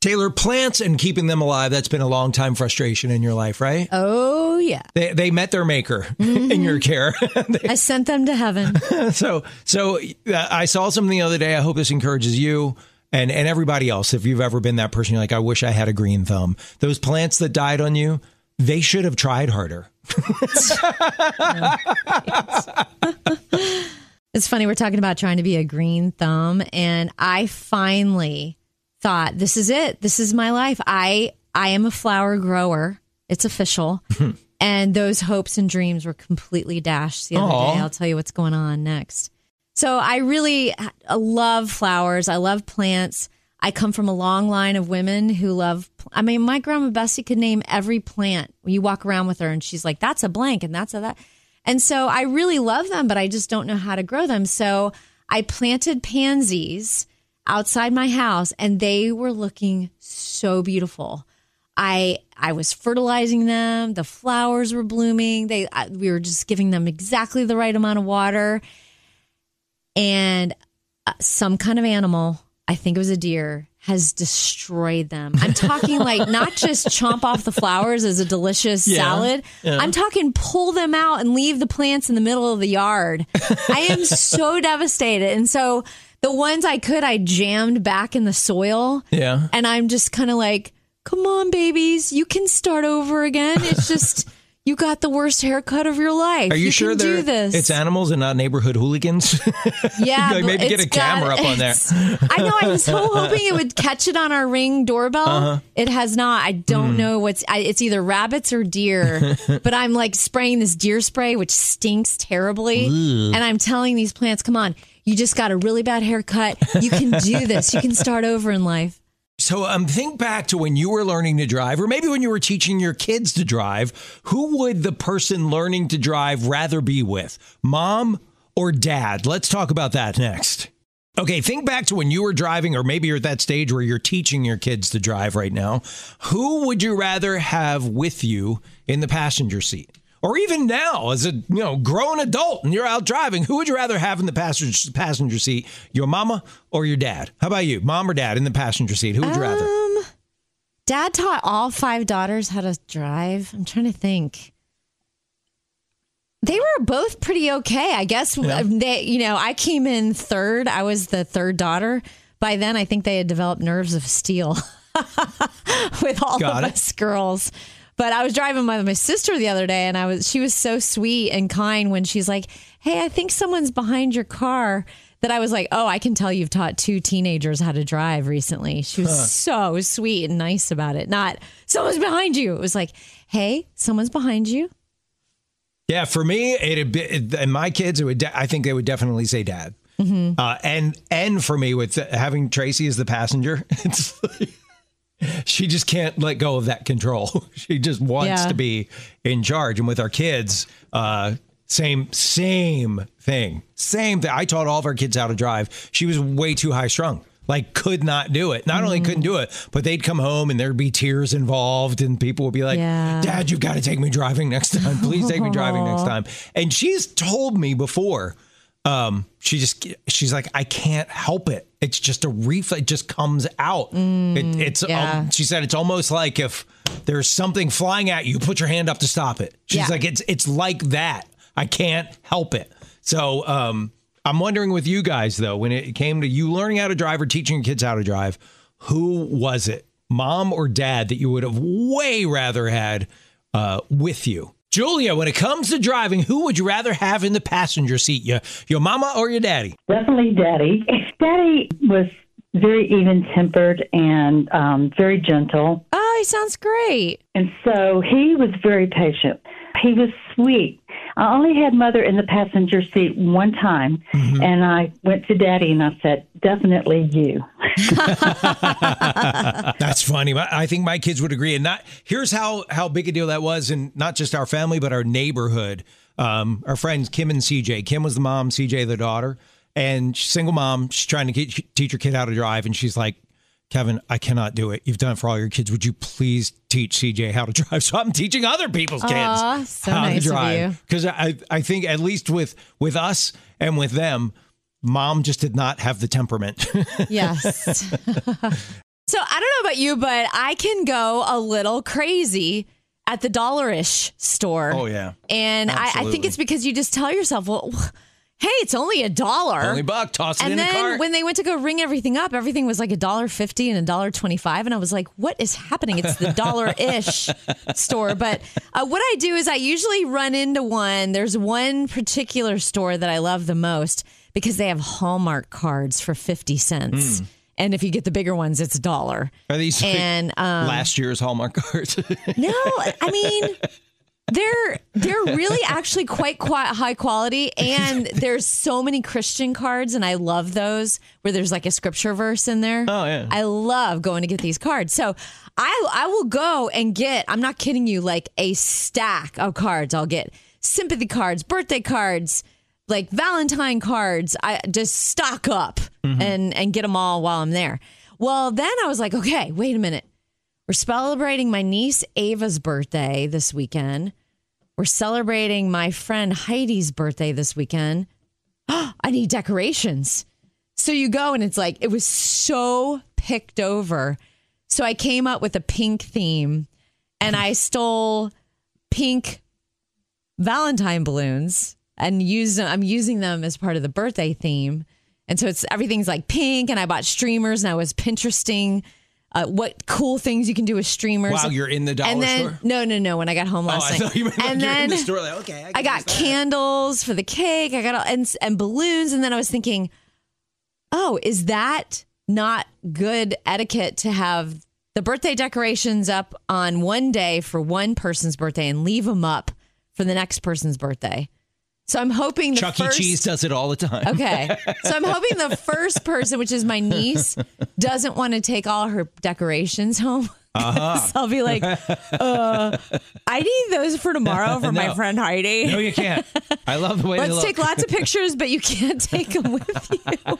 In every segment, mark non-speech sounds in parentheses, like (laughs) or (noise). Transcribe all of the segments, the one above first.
Taylor, plants and keeping them alive, that's been a long time frustration in your life, right? Oh, yeah. They, they met their maker (laughs) in your care. (laughs) They- I sent them to heaven. (laughs) so so uh, I saw something the other day. I hope this encourages you and and everybody else. If you've ever been that person, you're like, I wish I had a green thumb. Those plants that died on you, they should have tried harder. It's funny, we're talking about trying to be a green thumb, and I finally thought, this is it. This is my life. I I am a flower grower. It's official. (laughs) and those hopes and dreams were completely dashed the other Aw. day. I'll tell you what's going on next. So I really I love flowers. I love plants. I come from a long line of women who love. I mean, my grandma Bessie could name every plant. You walk around with her, and she's like, "That's a blank," and that's a that. And so I really love them, but I just don't know how to grow them. So I planted pansies outside my house, and they were looking so beautiful. I I was fertilizing them. The flowers were blooming. They I, we were just giving them exactly the right amount of water. And uh, some kind of animal, I think it was a deer, has destroyed them. I'm talking (laughs) like not just chomp off the flowers as a delicious Yeah, salad. yeah. I'm talking pull them out and leave the plants in the middle of the yard. I am (laughs) so devastated. And so the ones I could, I jammed back in the soil. Yeah. And I'm just kind of like, come on, babies, you can start over again. It's just, you got the worst haircut of your life. Are you, can sure do this? it's animals and not neighborhood hooligans? (laughs) Yeah, Like, maybe get a camera got- up on there. I know. I was so (laughs) hoping it would catch it on our ring doorbell. Uh-huh. It has not. I don't know what's. I, it's either rabbits or deer. (laughs) but I'm like spraying this deer spray, which stinks terribly. And I'm telling these plants, "Come on, you just got a really bad haircut. You can do this. You can start over in life." So um, think back to when you were learning to drive, or maybe when you were teaching your kids to drive. Who would the person learning to drive rather be with, mom or dad? Let's talk about that next. Okay, think back to when you were driving, or maybe you're at that stage where you're teaching your kids to drive right now. Who would you rather have with you in the passenger seat? Or even now, as a you know grown adult and you're out driving, who would you rather have in the passenger passenger seat? Your mama or your dad? How about you, mom or dad in the passenger seat? Who would you rather? Um, Dad taught all five daughters how to drive. I'm trying to think. They were both pretty okay, I guess. Yeah. They, you know, I came in third. I was the third daughter. By then, I think they had developed nerves of steel (laughs) with all Got of it. us girls. But I was driving with my sister the other day, and I was she was so sweet and kind when she's like, "Hey, I think someone's behind your car." That I was like, "Oh, I can tell you've taught two teenagers how to drive recently." She was so sweet and nice about it. Not someone's behind you. It was like, "Hey, someone's behind you." Yeah, for me, it'd be and my kids. It would. De- I think they would definitely say dad. Uh, and and for me, with having Tracy as the passenger, (laughs) it's (laughs) she just can't let go of that control. (laughs) She just wants Yeah. to be in charge. And with our kids, uh, same same thing. Same thing. I taught all of our kids how to drive. She was way too high strung. Like could not do it. Not only couldn't do it, but they'd come home and there'd be tears involved, and people would be like, Yeah. "Dad, you've got to take me driving next time. Please take me driving next (laughs) time." And she's told me before, um, she just she's like, I can't help it. It's just a reflex. It just comes out. it, it's yeah. um, she said it's almost like if there's something flying at you, put your hand up to stop it. She's Yeah. like, it's it's like that. I can't help it. So um, I'm wondering with you guys though, when it came to you learning how to drive or teaching your kids how to drive, who was it, mom or dad, that you would have way rather had uh, with you? Julia, when it comes to driving, who would you rather have in the passenger seat? Your, your mama or your daddy? Definitely Daddy. Daddy was very even tempered and um, very gentle. Oh, he sounds great. And so he was very patient. He was sweet. I only had mother in the passenger seat one time, and I went to daddy and I said, definitely you. (laughs) That's funny. I I think my kids would agree. And not here's how how big a deal that was, in not just our family, but our neighborhood. Um, our friends Kim and CJ. Kim was the mom, CJ the daughter, and single mom. She's trying to get, teach her kid how to drive, and she's like, "Kevin, I cannot do it. You've done it for all your kids. Would you please teach CJ how to (laughs) drive?" So I'm teaching other people's kids Aw, so how nice to drive because I I think at least with with us and with them, mom just did not have the temperament. (laughs) Yes. So I don't know about you, but I can go a little crazy at the dollar-ish store. Oh, yeah. And I, I think it's because you just tell yourself, well, hey, it's only a dollar. Only buck, toss it and in then the cart. when they went to go ring everything up, everything was like a dollar fifty and a dollar twenty-five, and I was like, "What is happening?" It's the dollar-ish (laughs) store. But uh, what I do is I usually run into one. There's one particular store that I love the most because they have Hallmark cards for fifty cents, Hmm. and if you get the bigger ones, it's a dollar. Are these And (laughs) um, last year's Hallmark cards? no, I mean (laughs) they're they're really actually quite quite high quality, and there's so many Christian cards, and I love those where there's like a scripture verse in there. Oh, yeah. I love going to get these cards. So I I will go and get. I'm not kidding you, like a stack of cards. I'll get sympathy cards, birthday cards. Like Valentine cards, I just stock up mm-hmm. and and get them all while I'm there. Well, then I was like, okay, wait a minute. We're celebrating my niece Ava's birthday this weekend. We're celebrating my friend Heidi's birthday this weekend. (gasps) I need decorations. So you go and it's like, it was so picked over. So I came up with a pink theme and I stole pink Valentine balloons and used them. I'm using them as part of the birthday theme. And so it's everything's like pink. And I bought streamers and I was Pinteresting uh, what cool things you can do with streamers. Wow, you're in the dollar and then, store? No, no, no. When I got home Oh, last I night, you meant like and in then the store. Like, okay, I, I got candles for the cake. I got all, and and balloons, and then I was thinking, oh, is that not good etiquette to have the birthday decorations up on one day for one person's birthday and leave them up for the next person's birthday? So I'm hoping the Chuck first, E. Cheese does it all the time. Okay. (laughs) So I'm hoping the first person, which is my niece, doesn't want to take all her decorations home. Uh-huh. (laughs) I'll be like, uh, I need those for tomorrow for my (laughs) friend Heidi. No, you can't. I love the way they Let's take lots of pictures, but you can't take them with you.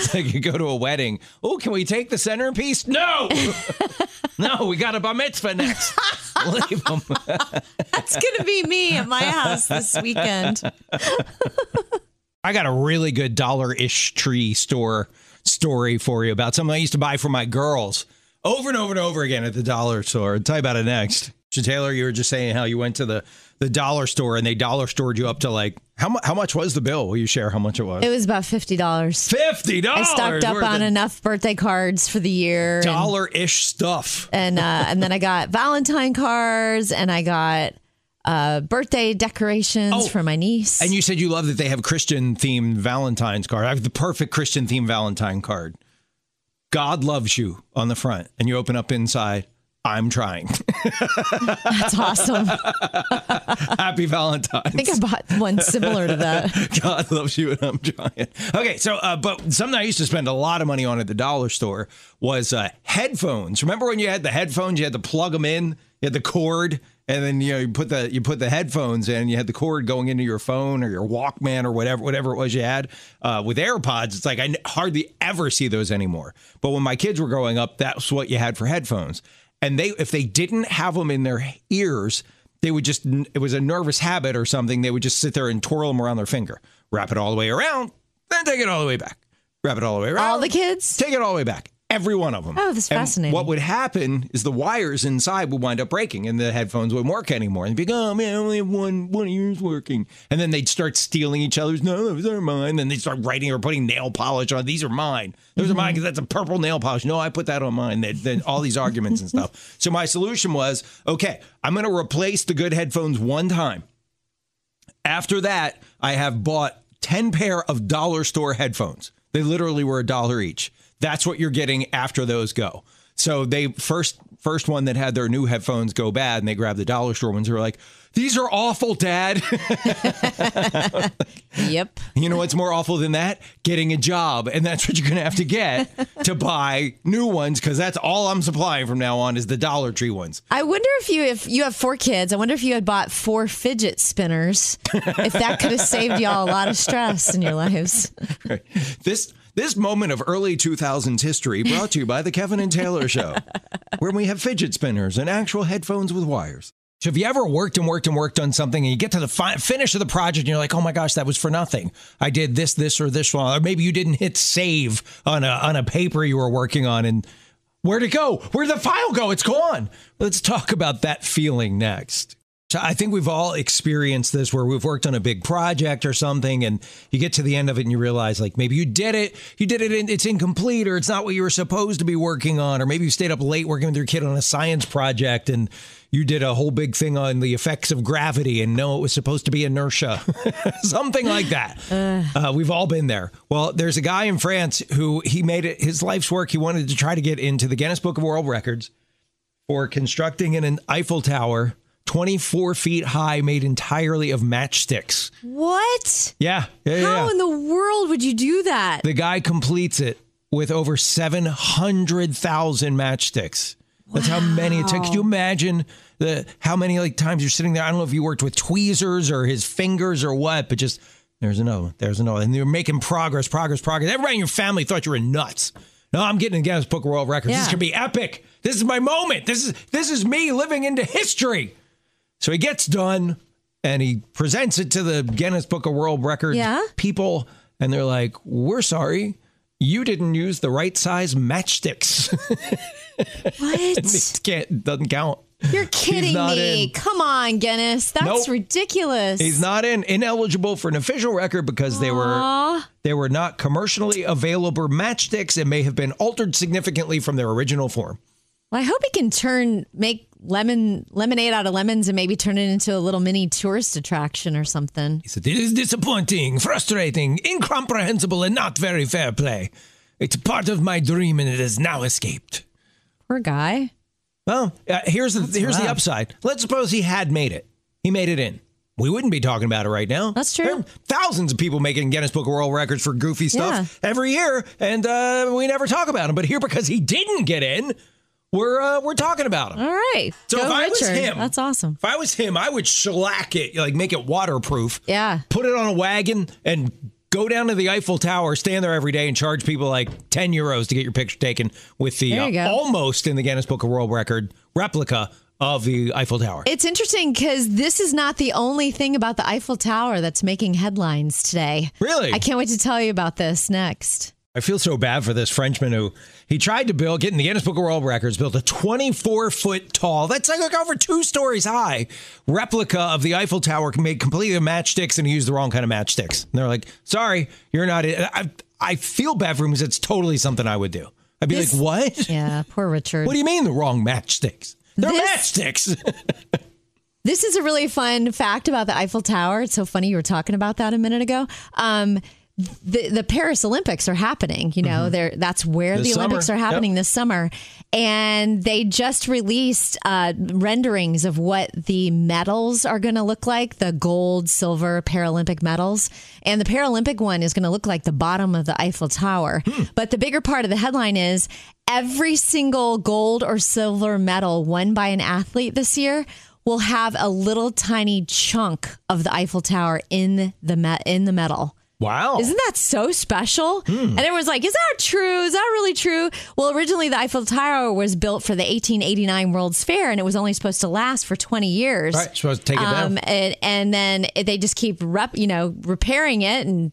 It's like you go to a wedding. Oh, can we take the centerpiece? No, (laughs) no, we got a bar mitzvah next. (laughs) Leave them. (laughs) That's going to be me at my house this weekend. I got a really good dollar-ish tree store story for you about something I used to buy for my girls over and over and over again at the dollar store. I'll tell you about it next. So Taylor, you were just saying how you went to the the dollar store and they dollar stored you up to like how much? How much was the bill? Will you share how much it was? It was about $50. Fifty dollars. I stocked up on enough birthday cards for the year. dollar-ish stuff. and uh, and then I got Valentine cards and I got uh, birthday decorations Oh, for my niece. And you said you love that they have Christian themed Valentine's card. I have the perfect Christian themed Valentine card. God loves you on the front, and you open up inside. I'm trying. That's awesome. (laughs) Happy Valentine's. I think I bought one similar to that. (laughs) God loves you and I'm trying. Okay, so uh, but something I used to spend a lot of money on at the dollar store was uh, headphones. Remember when you had the headphones? You had to plug them in. You had the cord, and then you know you put the you put the headphones in. You had the cord going into your phone or your Walkman or whatever whatever it was you had. Uh, with AirPods, it's like I hardly ever see those anymore. But when my kids were growing up, that's what you had for headphones. And they if they didn't have them in their ears, they would just it was a nervous habit or something they would just sit there and twirl them around their finger wrap it all the way around then take it all the way back wrap it all the way around All the kids? take it all the way back every one of them. Oh, that's And fascinating. what would happen is the wires inside would wind up breaking and the headphones wouldn't work anymore. And they'd be like, oh man I only have one one ear's working. And then they'd start stealing each other's no those are mine. Then they'd start writing or putting nail polish on these are mine. Those are mm-hmm. mine because that's a purple nail polish. No I put that on mine. Then then all these arguments and stuff. So my solution was okay I'm going to replace the good headphones one time. After that, I have bought 10 pair of dollar store headphones. They literally were a dollar each. That's what you're getting after those go. So they first first one that had their new headphones go bad and they grabbed the dollar store ones. They were like, "These are awful, dad." (laughs) Yep. you know what's more awful than that? Getting a job, and that's what you're going to have to get (laughs) to buy new ones because that's all I'm supplying from now on is the Dollar Tree ones. I wonder if you if you have four kids, I wonder if you had bought four fidget spinners, if that could have saved y'all a lot of stress in your lives. (laughs) This this moment of early 2000s history brought to you by the Kevin and Taylor Show, where we have fidget spinners and actual headphones with wires. So if you ever worked and worked and worked on something and you get to the fi- finish of the project and you're like, oh my gosh, that was for nothing. I did this, this, or this one. Or maybe you didn't hit save on a, on a paper you were working on and where'd it go? Where'd the file go? It's gone. Let's talk about that feeling next. So I think we've all experienced this where we've worked on a big project or something and you get to the end of it and you realize like maybe you did it, you did it, and it's incomplete or it's not what you were supposed to be working on, or maybe you stayed up late working with your kid on a science project and you did a whole big thing on the effects of gravity and no, it was supposed to be inertia, (laughs) something like that. Uh, we've all been there. Well, there's a guy in France who he made it his life's work. He wanted to try to get into the Guinness Book of World Records for constructing an Eiffel Tower 24 feet high, made entirely of matchsticks. What? Yeah. yeah, How yeah. in the world would you do that? The guy completes it with over 700,000 matchsticks. That's how many it took. Could you imagine the how many like times you're sitting there? I don't know if you worked with tweezers or his fingers or what, but just there's another one, there's another, one. and you're making progress, progress, progress. Everybody in your family thought you were nuts. No, I'm getting a Guinness Book of World Records. This Yeah. could be epic. This is my moment. This is this is me living into history. So he gets done and he presents it to the Guinness Book of World Records Yeah. people, and they're like, "We're sorry, you didn't use the right size matchsticks. (laughs) What? it can't doesn't count. You're kidding me. in. Come on, Guinness. That's Nope. ridiculous. He's not in ineligible for an official record because they were they were not commercially available matchsticks and may have been altered significantly from their original form. Well, I hope he can turn make lemon lemonade out of lemons and maybe turn it into a little mini tourist attraction or something. He said, It is disappointing, frustrating, incomprehensible, and not very fair play. It's part of my dream and it has now escaped. Poor guy. Well, uh, here's the here's the upside. Let's suppose he had made it. He made it in. We wouldn't be talking about it right now. That's true. There are thousands of people making Guinness Book of World Records for goofy stuff Yeah. every year, and uh, we never talk about him. But here, because he didn't get in, we're uh, we're talking about him. All right. So Go if I was him- That's awesome. If I was him, I would shellac it, like make it waterproof. Yeah. Put it on a wagon and go down to the Eiffel Tower, stand there every day, and charge people like ten euros to get your picture taken with the uh, almost in the Guinness Book of World Record replica of the Eiffel Tower. It's interesting because this is not the only thing about the Eiffel Tower that's making headlines today. Really? I can't wait to tell you about this next. I feel so bad for this Frenchman who he tried to build, get in the Guinness Book of World Records, built a 24 foot tall, that's like over two stories high replica of the Eiffel Tower made completely of matchsticks and he used the wrong kind of matchsticks. And they're like, sorry, you're not. I, I feel bad for him because it's totally something I would do. I'd be This- like, what? Yeah, poor Richard. What do you mean the wrong matchsticks? They're This- matchsticks. (laughs) This is a really fun fact about the Eiffel Tower. It's so funny you were talking about that a minute ago. Um, the the Paris Olympics are happening. You know, they're that's where This the summer. Olympics are happening Yep. this summer, and they just released uh, renderings of what the medals are going to look like: the gold, silver Paralympic medals, and the Paralympic one is going to look like the bottom of the Eiffel Tower. But the bigger part of the headline is every single gold or silver medal won by an athlete this year will have a little tiny chunk of the Eiffel Tower in the me- in the medal. Wow. Isn't that so special? And everyone's like, "Is that true? Is that really true?" Well, originally the Eiffel Tower was built for the 1889 World's Fair, and it was only supposed to last for 20 years. Right, supposed to take it Um, down. and, and then they just keep rep, you know, repairing it and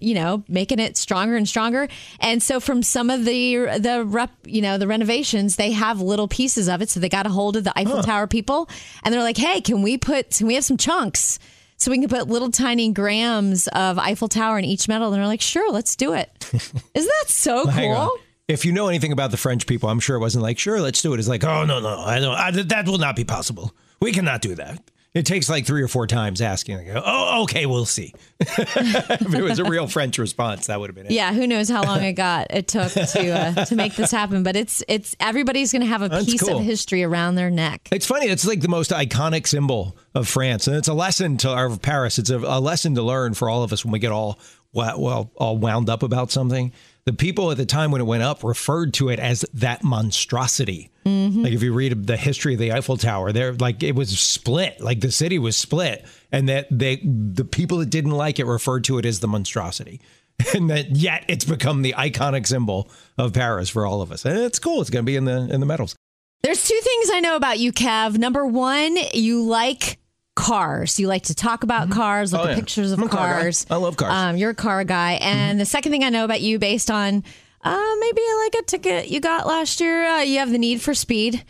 you know making it stronger and stronger. And so from some of the the rep, you know, the renovations, they have little pieces of it. So they got a hold of the Eiffel Tower people, and they're like, "Hey, can we put? Can we have some chunks?" So we can put little tiny grams of Eiffel Tower in each medal. And they're like, sure, let's do it. (laughs) Isn't that so cool? If you know anything about the French people, I'm sure it wasn't like, sure, let's do it. It's like, oh, no, no, I don't, I, that will not be possible. We cannot do that. It takes like three or four times asking. Like, oh, okay, we'll see. (laughs) if it was a real French response, that would have been it. Yeah, who knows how long it got it took to uh, to make this happen, but it's it's everybody's going to have a That's piece cool. of history around their neck. It's funny. It's like the most iconic symbol of France, and it's a lesson to our Paris. It's a, a lesson to learn for all of us when we get all well, all wound up about something. The people at the time when it went up referred to it as that monstrosity. Mm-hmm. Like if you read the history of the Eiffel Tower, there like it was split. Like the city was split, and that they the people that didn't like it referred to it as the monstrosity. (laughs) And that yet it's become the iconic symbol of Paris for all of us. And it's cool. It's going to be in the in the medals. There's two things I know about you, Kev. Number one, you like cars. You like to talk about cars, look Oh, at yeah. pictures of I'm a car cars. I love cars. Um, you're a car guy. And the second thing I know about you, based on uh, maybe like a ticket you got last year, uh, you have the need for speed.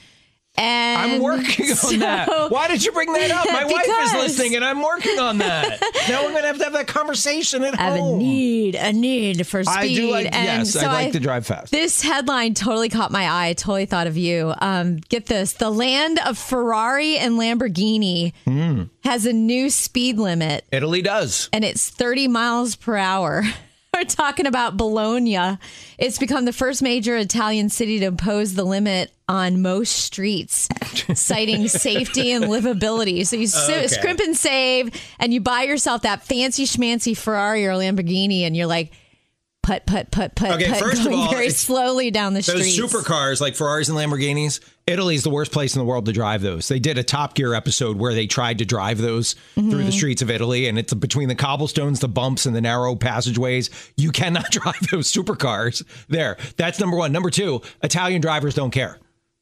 And I'm working on so- that. Why did you bring that up? My wife is (laughs) listening, and I'm working on that. now we're going to have to have that conversation at I have a home. need, a need for speed. I do like- and yes, so I like to drive fast. This headline totally caught my eye. I totally thought of you. Um, get this: the land of Ferrari and Lamborghini Hmm. has a new speed limit, Italy does. and it's 30 miles per hour. (laughs) We're talking about Bologna. It's become the first major Italian city to impose the limit on most streets, (laughs) citing safety and livability. So you Okay. scrimp and save, and you buy yourself that fancy schmancy Ferrari or Lamborghini, and you're like, put, put, put, put, Okay, put, first of all, very slowly down the street. Those supercars like Ferraris and Lamborghinis, Italy's the worst place in the world to drive those. They did a Top Gear episode where they tried to drive those through Mm-hmm. the streets of Italy, and it's between the cobblestones, the bumps, and the narrow passageways. You cannot (laughs) drive those supercars there. That's number one. Number two, Italian drivers don't care.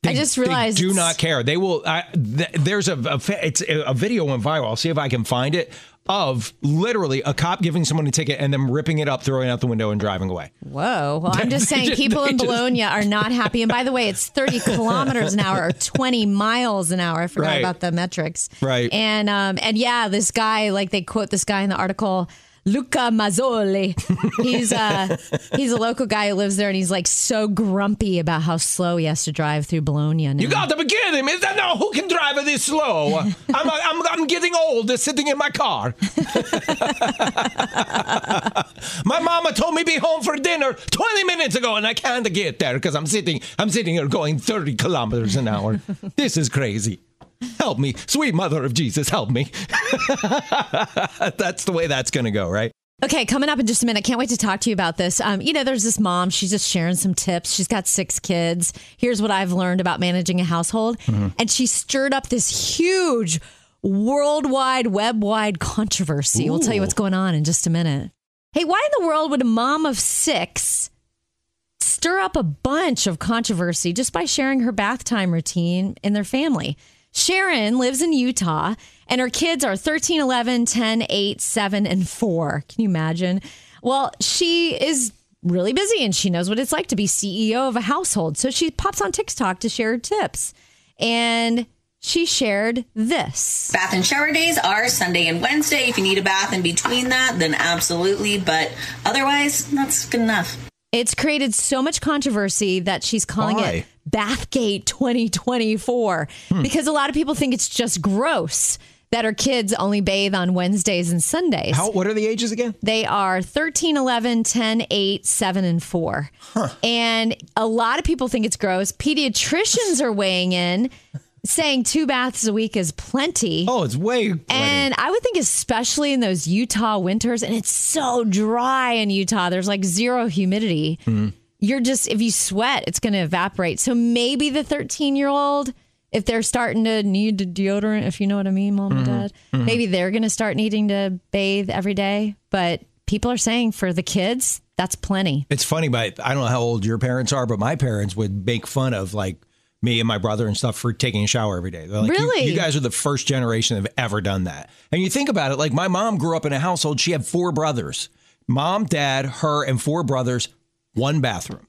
I just realized they do not care. They will. I, th- there's a, a it's a video went viral. I'll see if I can find it of literally a cop giving someone a ticket and them ripping it up, throwing it out the window, and driving away. Whoa. Well, I'm just saying just- people they in just- Bologna are not happy. And by the way, it's 30 (laughs) kilometers an hour or 20 miles an hour. I forgot Right. about the metrics. Right. And um and yeah, this guy, like they quote this guy in the article, Luca Mazzoli. (laughs) He's uh he's a local guy who lives there and he's like so grumpy about how slow he has to drive through Bologna now. You got to be kidding me. No, who can drive it this slow? (laughs) I'm, I'm, I'm getting old sitting in my car. (laughs) my mama told me be home for dinner 20 minutes ago and I can't get there because I'm sitting, I'm sitting here going 30 kilometers an hour. this is crazy. Help me. Sweet mother of Jesus, help me. (laughs) that's the way that's going to go, right? Okay, coming up in just a minute. I can't wait to talk to you about this. Um, you know, there's this mom. She's just sharing some tips. She's got six kids. Here's what I've learned about managing a household. And she stirred up this huge worldwide, web wide controversy. We'll tell you what's going on in just a minute. Hey, why in the world would a mom of six stir up a bunch of controversy just by sharing her bath time routine in their family. Sharon lives in Utah and her kids are 13, 11, 10, 8, 7, and 4. Can you imagine? Well, she is really busy and she knows what it's like to be CEO of a household. So she pops on TikTok to share tips. And she shared this. Bath and shower days are Sunday and Wednesday. If you need a bath in between that, then absolutely. But otherwise, that's good enough. It's created so much controversy that she's calling Why? it Bathgate 2024 hmm. because a lot of people think it's just gross that her kids only bathe on Wednesdays and Sundays. How, what are the ages again? They are 13, 11, 10, 8, 7, and 4. And a lot of people think it's gross. Pediatricians are weighing in saying two baths a week is plenty. Oh, it's way. plenty. And I would think, especially in those Utah winters, and it's so dry in Utah, there's like zero humidity. Hmm. You're just, if you sweat, it's going to evaporate. So maybe the 13 year old, if they're starting to need deodorant, if you know what I mean, mom and mm-hmm. dad, mm-hmm. maybe they're going to start needing to bathe every day. But people are saying for the kids, that's plenty. It's funny, but I don't know how old your parents are, but my parents would make fun of like me and my brother and stuff for taking a shower every day. Like, "You- Really? You, guys are the first generation that have ever done that. And you think about it, like my mom grew up in a household, she had four brothers mom, dad, her, and four brothers, one bathroom.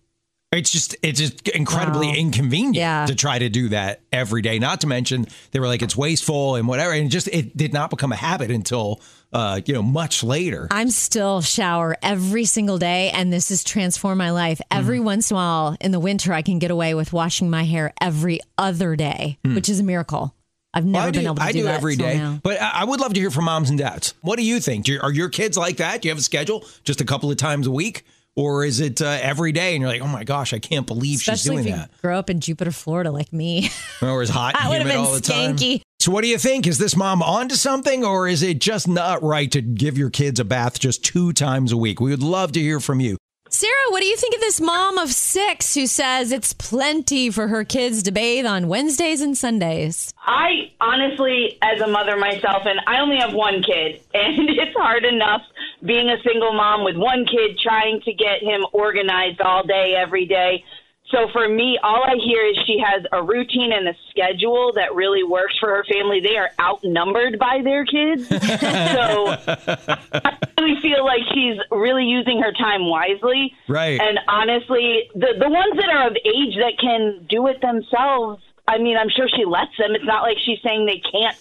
It's just it's just incredibly Wow. inconvenient Yeah. to try to do that every day. Not to mention they were like it's wasteful and whatever, and just it did not become a habit until uh, you know much later. I'm still shower every single day, and this has transformed my life. Every Mm-hmm. once in a while in the winter, I can get away with washing my hair every other day, which is a miracle. I've never. I been do, able to I do, do that every day, now. but I I would love to hear from moms and dads. What do you think? Do you, are your kids like that? Do you have a schedule just a couple of times a week, or is it uh, every day? And you're like, oh my gosh, I can't believe she's doing that. grow up in Jupiter, Florida, like me. (laughs) Or is hot and humid all the time. skanky. So what do you think? Is this mom onto something, or is it just not right to give your kids a bath just two times a week? We would love to hear from you. Sarah, what do you think of this mom of six who says it's plenty for her kids to bathe on Wednesdays and Sundays? I honestly, as a mother myself, and I only have one kid, (laughs) and it's hard enough being a single mom with one kid trying to get him organized all day, every day. So for me, all I hear is she has a routine and a schedule that really works for her family. They are outnumbered by their kids. (laughs) so I really feel like she's really using her time wisely. Right. And honestly, the the ones that are of age that can do it themselves, I mean, I'm sure she lets them. It's not like she's saying they can't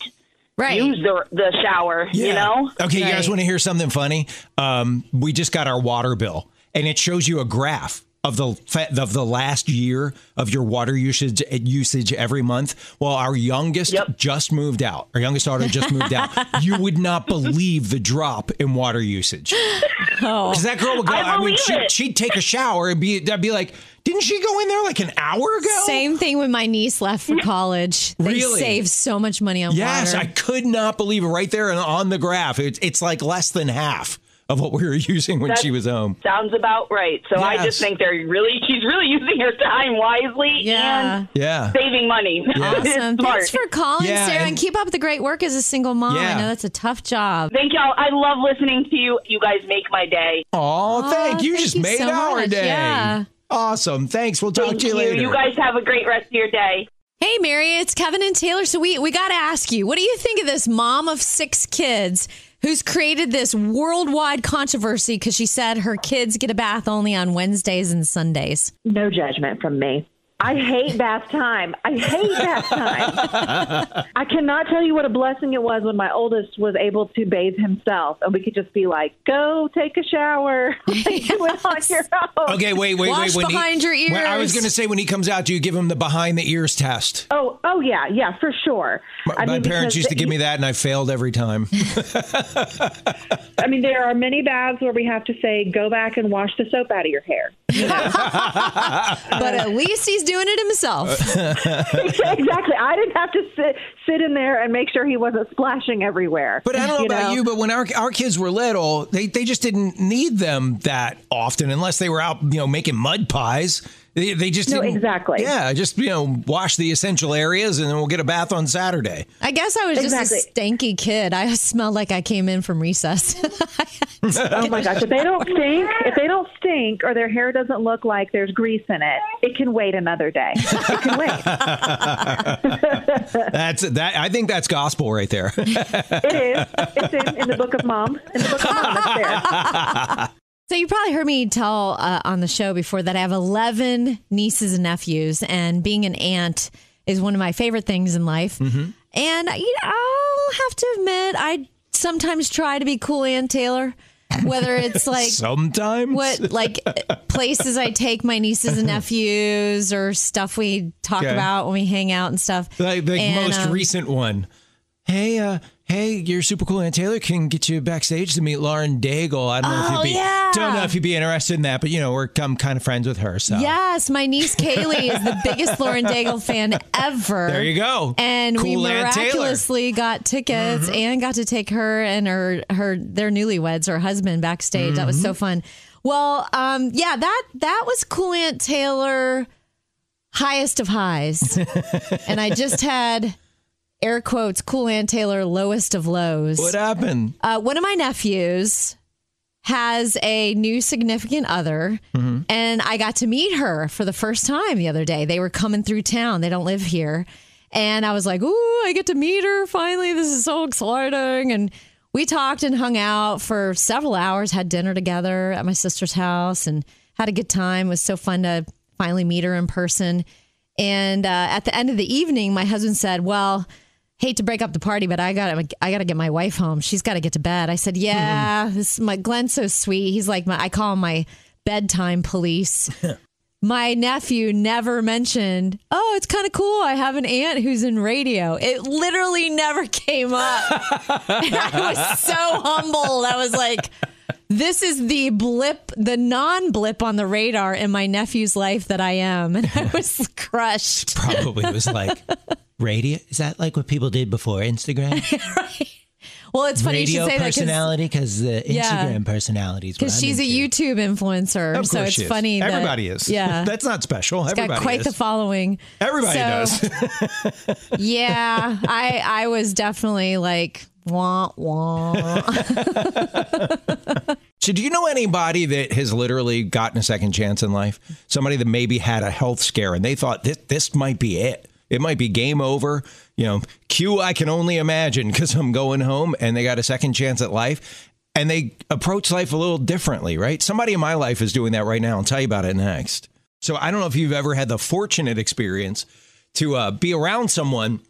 Right. use the the shower, you know? Okay, you guys want to hear something funny? Um, we just got our water bill, and it shows you a graph of the fa- of the last year of your water usage usage every month. Well, our youngest Yep. just moved out. Our youngest daughter just moved out. (laughs) You would not believe the drop in water usage. Oh. Because that girl would go. I I, mean, she'd, she'd take a shower and be. I'd be like, didn't she go in there like an hour ago? Same thing when my niece left for college. They Really? save so much money on Yes, water. Yes, I could not believe it. Right there and on the graph, it's it's like less than half of what we were (laughs) using when That's- she was home. Sounds about right. So I just think they're really she's really using her time wisely Yeah. and Yeah. saving money. (laughs) Awesome. Thanks for calling, Yeah, Sarah, and, and- keep up the great work as a single mom. Yeah. I know that's a tough job. Thank y'all. I love listening to you. You guys make my day. Oh, thank you. thank just you made so our much. day. Yeah. Awesome. Thanks. We'll talk Thank to you, you. later. You guys have a great rest of your day. Hey, Mary, it's Kevin and Taylor. So we we got to ask you, what do you think of this mom of six kids who's created this worldwide controversy because she said her kids get a bath only on Wednesdays and Sundays? No judgment from me. I hate bath time. I hate bath time. I cannot tell you what a blessing it was when my oldest was able to bathe himself and we could just be like, go take a shower. (laughs) Like, do it on your own. Okay, wait, wait, Wash wait. When behind he, your when- I was going to say when he comes out, do you give him the behind the ears test? Oh, oh yeah, yeah, for sure. My, I my mean, parents used to give he- me that, and I failed every time. (laughs) I mean, there are many baths where we have to say, go back and wash the soap out of your hair. (laughs) But at least he's doing it himself. (laughs) exactly. I didn't have to sit sit in there and make sure he wasn't splashing everywhere. But I don't know about know? you, but when our our kids were little, they, they just didn't need them that often unless they were out, you know, making mud pies. They, they just No, didn't- exactly. Yeah, just you know, wash the essential areas, and then we'll get a bath on Saturday. I guess I was just a stanky kid. I (laughs) smelled like I came in from recess. (laughs) Oh my gosh! If they don't stink, if they don't stink, or their hair doesn't look like there's grease in it, it can wait another day. It can wait. (laughs) That's that. I think that's gospel right there. It is. It's in, in the book of Mom. In the book of Mom, it's there. So you probably heard me tell uh, on the show before that I have 11 nieces and nephews, and being an aunt is one of my favorite things in life. Mm-hmm. And you know, I'll have to admit, I sometimes try to be cool, Aunt Taylor. Whether it's (laughs) like Sometimes. what like places I take my nieces and (laughs) nephews, or stuff we talk Okay. about when we hang out and stuff. Like the And, most um, recent one. Hey, uh, hey, you're super cool, Aunt Taylor. Can get you backstage to meet Lauren Daigle. I don't know if Oh, you'd be yeah. don't know if you'd be interested in that, but you know, we're I'm kind of friends with her. So Yes, my niece Kaylee is the biggest Lauren Daigle fan ever. there you go. And we Cool Taylor. miraculously got tickets and got to take her and her her their newlyweds, her husband backstage. That was so fun. Well, um, yeah, that that was cool Aunt Taylor highest of highs. (laughs) and I just had air quotes cool Aunt Taylor lowest of lows. What happened? Uh, one of my nephews has a new significant other, and I got to meet her for the first time the other day. They were coming through town. They don't live here. And I was like, Ooh, I get to meet her finally. This is so exciting. And we talked and hung out for several hours, had dinner together at my sister's house, and had a good time. It was so fun to finally meet her in person. And uh, at the end of the evening, my husband said, Well, hate to break up the party, but I got to I got to get my wife home. She's got to get to bed. I said, "Yeah, mm-hmm. this my Glenn's so sweet. He's like my I call him my bedtime police." (laughs) my nephew never mentioned, "Oh, it's kind of cool. I have an aunt who's in radio." It literally never (laughs) came up. and (laughs) I was so humbled. I was like, this is the blip, the non blip on the radar in my nephew's life that I am. And I was crushed. Probably was like radio. Is that like what people did before Instagram? (laughs) right. Well, it's funny you radio should say that personality because the Yeah. Instagram personality is what because she's a. YouTube influencer. Of so it's funny. that- Everybody is. Yeah. (laughs) that's not special. Got Everybody quite is. the following. Everybody So, does. (laughs) Yeah, I I was definitely like wah wah. So, do you know anybody that has literally gotten a second chance in life? Somebody that maybe had a health scare and they thought this this might be it. It might be game over. You know, Q, I can only imagine because I'm going home and they got a second chance at life and they approach life a little differently, right? Somebody in my life is doing that right now. I'll tell you about it next. So, I don't know if you've ever had the fortunate experience to uh, be around someone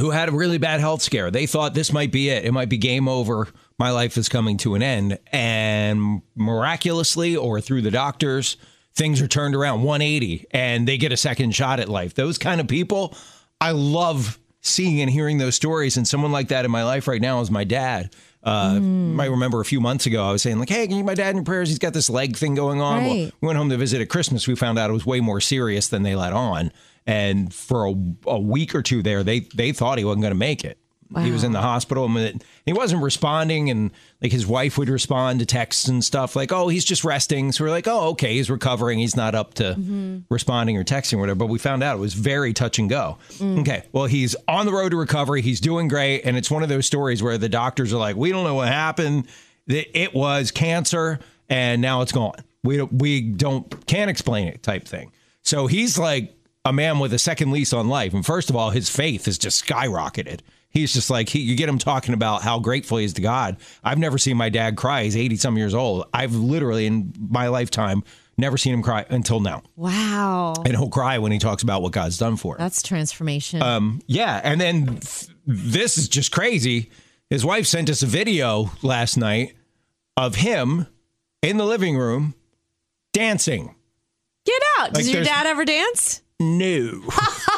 who had a really bad health scare. They thought this might be it. It might be game over. My life is coming to an end. And miraculously, or through the doctors, things are turned around 180 and they get a second shot at life. Those kind of people, I love seeing and hearing those stories. And someone like that in my life right now is my dad. Uh, Mm. Might remember a few months ago, I was saying like, "Hey, can you my dad in your prayers? He's got this leg thing going on." Well, we went home to visit at Christmas. We found out it was way more serious than they let on. And for a, a week or two there, they they thought he wasn't going to make it. He was in the hospital and he wasn't responding. And like his wife would respond to texts and stuff like, "Oh, he's just resting." So we're like, "Oh, okay, he's recovering. He's not up to mm-hmm. responding or texting or whatever." But we found out it was very touch and go. Mm. Okay, well, he's on the road to recovery. He's doing great, and it's one of those stories where the doctors are like, "We don't know what happened. It it was cancer, and now it's gone. We don't, we don't can't explain it." Type thing. So he's like a man with a second lease on life. And first of all, his faith has just skyrocketed. He's just like he, you get him talking about how grateful he is to God. I've never seen my dad cry. He's eighty some years old. I've literally in my lifetime never seen him cry until now. Wow. And he'll cry when he talks about what God's done for him. That's transformation. Um, yeah, and then th- this is just crazy. His wife sent us a video last night of him in the living room dancing. Get out. like Does your dad ever dance? No. (laughs)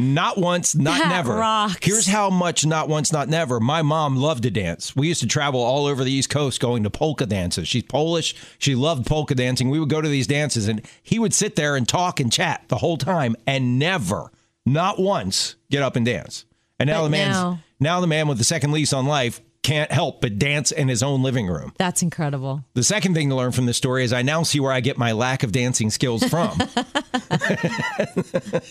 not once, not That never. rocks. Here's how much not once, not never. My mom loved to dance. We used to travel all over the East Coast going to polka dances. She's Polish. She loved polka dancing. We would go to these dances and he would sit there and talk and chat the whole time and never, not once, get up and dance. And now But the man's now- now the man with the second lease on life can't help but dance in his own living room. That's incredible. The second thing to learn from this story is I now see where I get my lack of dancing skills from. (laughs)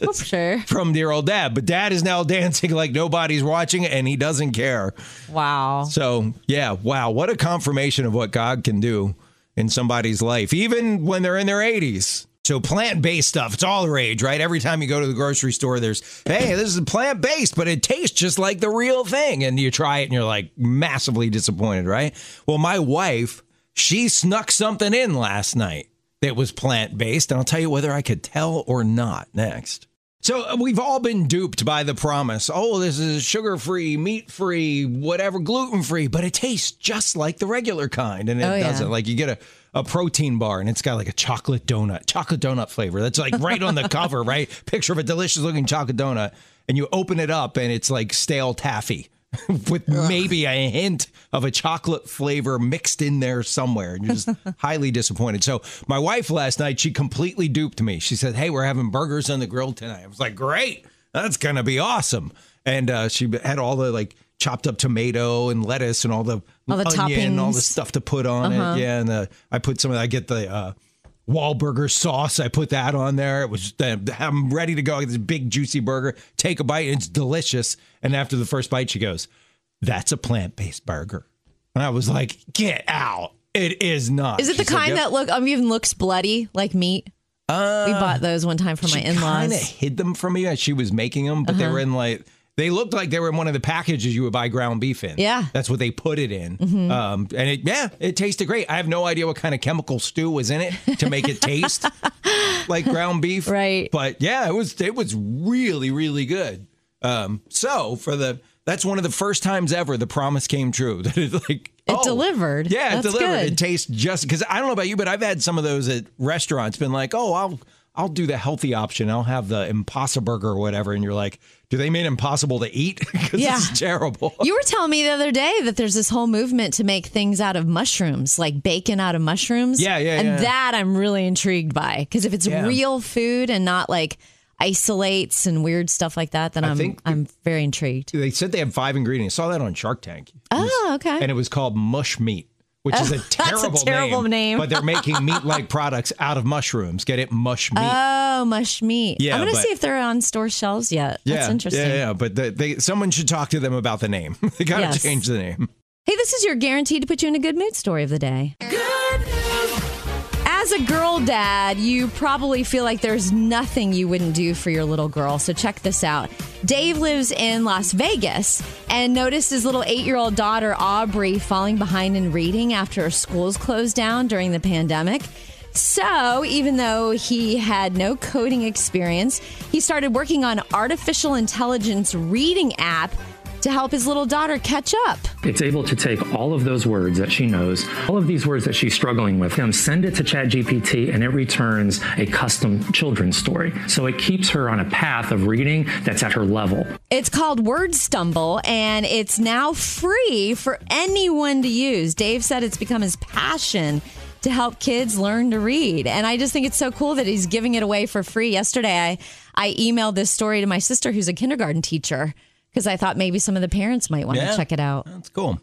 Oh, sure. from dear old dad. But dad is now dancing like nobody's watching and he doesn't care. Wow. So, yeah, wow. What a confirmation of what God can do in somebody's life, even when they're in their 80s. So, plant based stuff, it's all the rage, right? Every time you go to the grocery store, there's, hey, this is plant based, but it tastes just like the real thing. And you try it and you're like massively disappointed, right? Well, my wife, she snuck something in last night that was plant based. And I'll tell you whether I could tell or not next. So uh, we've all been duped by the promise. Oh, this is sugar free, meat free, whatever, gluten free, but it tastes just like the regular kind, and it Oh, yeah. doesn't. Like you get a, a protein bar, and it's got like a chocolate donut, chocolate donut flavor. That's like right on the (laughs) cover, right? Picture of a delicious looking chocolate donut, and you open it up, and it's like stale taffy. (laughs) With maybe a hint of a chocolate flavor mixed in there somewhere. And you're just (laughs) highly disappointed. So, my wife last night, she completely duped me. She said, Hey, we're having burgers on the grill tonight. I was like, Great. That's going to be awesome. And uh, she had all the like chopped up tomato and lettuce and all the, All the onion, all the stuff to put on Uh-huh. it. Yeah. And uh, I put some of I get the, uh, Wahlburger sauce. I put that on there. It was I'm ready to go. I get this big juicy burger. Take a bite. And it's delicious. And after the first bite, she goes, "That's a plant based burger." And I was like, "Get out! It is not." Is it the She's like, kind "Yep." that look um, even looks bloody like meat? Uh, we bought those one time for my she in kind of hid them from me as she was making them, but they Uh-huh. were in like they looked like they were in one of the packages you would buy ground beef in. Yeah. that's what they put it in. Mhm. Um, and it, yeah, it tasted great. I have no idea what kind of chemical stew was in it to make it taste (laughs) like ground beef. Right. But yeah, it was it was really really good. Um, so for the that's one of the first times ever the promise came true (laughs) that it like It oh, delivered. yeah, it That's delivered. good. It tastes just because I don't know about you, but I've had some of those at restaurants. Been like, oh, I'll I'll do the healthy option. I'll have the Impossible Burger or whatever, and you're like, do they mean impossible to eat? (laughs) Because Yeah. it's terrible. You were telling me the other day that there's this whole movement to make things out of mushrooms, like bacon out of mushrooms. Yeah, yeah, And yeah. that I'm really intrigued by because if it's Yeah. real food and not like isolates and weird stuff like that, then I I'm think- I'm very intrigued. They said they have five ingredients. I Saw that on Shark Tank, Oh, okay. and it was called mush meat. Which is Oh, a (laughs) that's a terrible, terrible name. but they're making (laughs) meat-like products out of mushrooms. Get it, mush meat. Oh, mush meat. Yeah, I'm gonna but- see if they're on store shelves yet. yeah, That's interesting. Yeah, yeah, but they, they, someone should talk to them about the name. (laughs) they got to Yes. change the name. Hey, this is your guaranteed to put you in a good mood story of the day. As a girl dad, you probably feel like there's nothing you wouldn't do for your little girl. So check this out. Dave lives in Las Vegas and noticed his little eight year old daughter, Aubrey, falling behind in reading after her schools closed down during the pandemic. So, even though he had no coding experience, he started working on artificial intelligence reading app to help his little daughter catch up. It's able to take all of those words that she knows, all of these words that she's struggling with, and send it to ChatGPT, and it returns a custom children's story. So it keeps her on a path of reading that's at her level. It's called Word Stumble, and it's now free for anyone to use. Dave said it's become his passion to help kids learn to read. And I just think it's so cool that he's giving it away for free. Yesterday, I, I emailed this story to my sister, who's a kindergarten teacher, because I thought maybe some of the parents might want Yeah. to check it out. That's cool.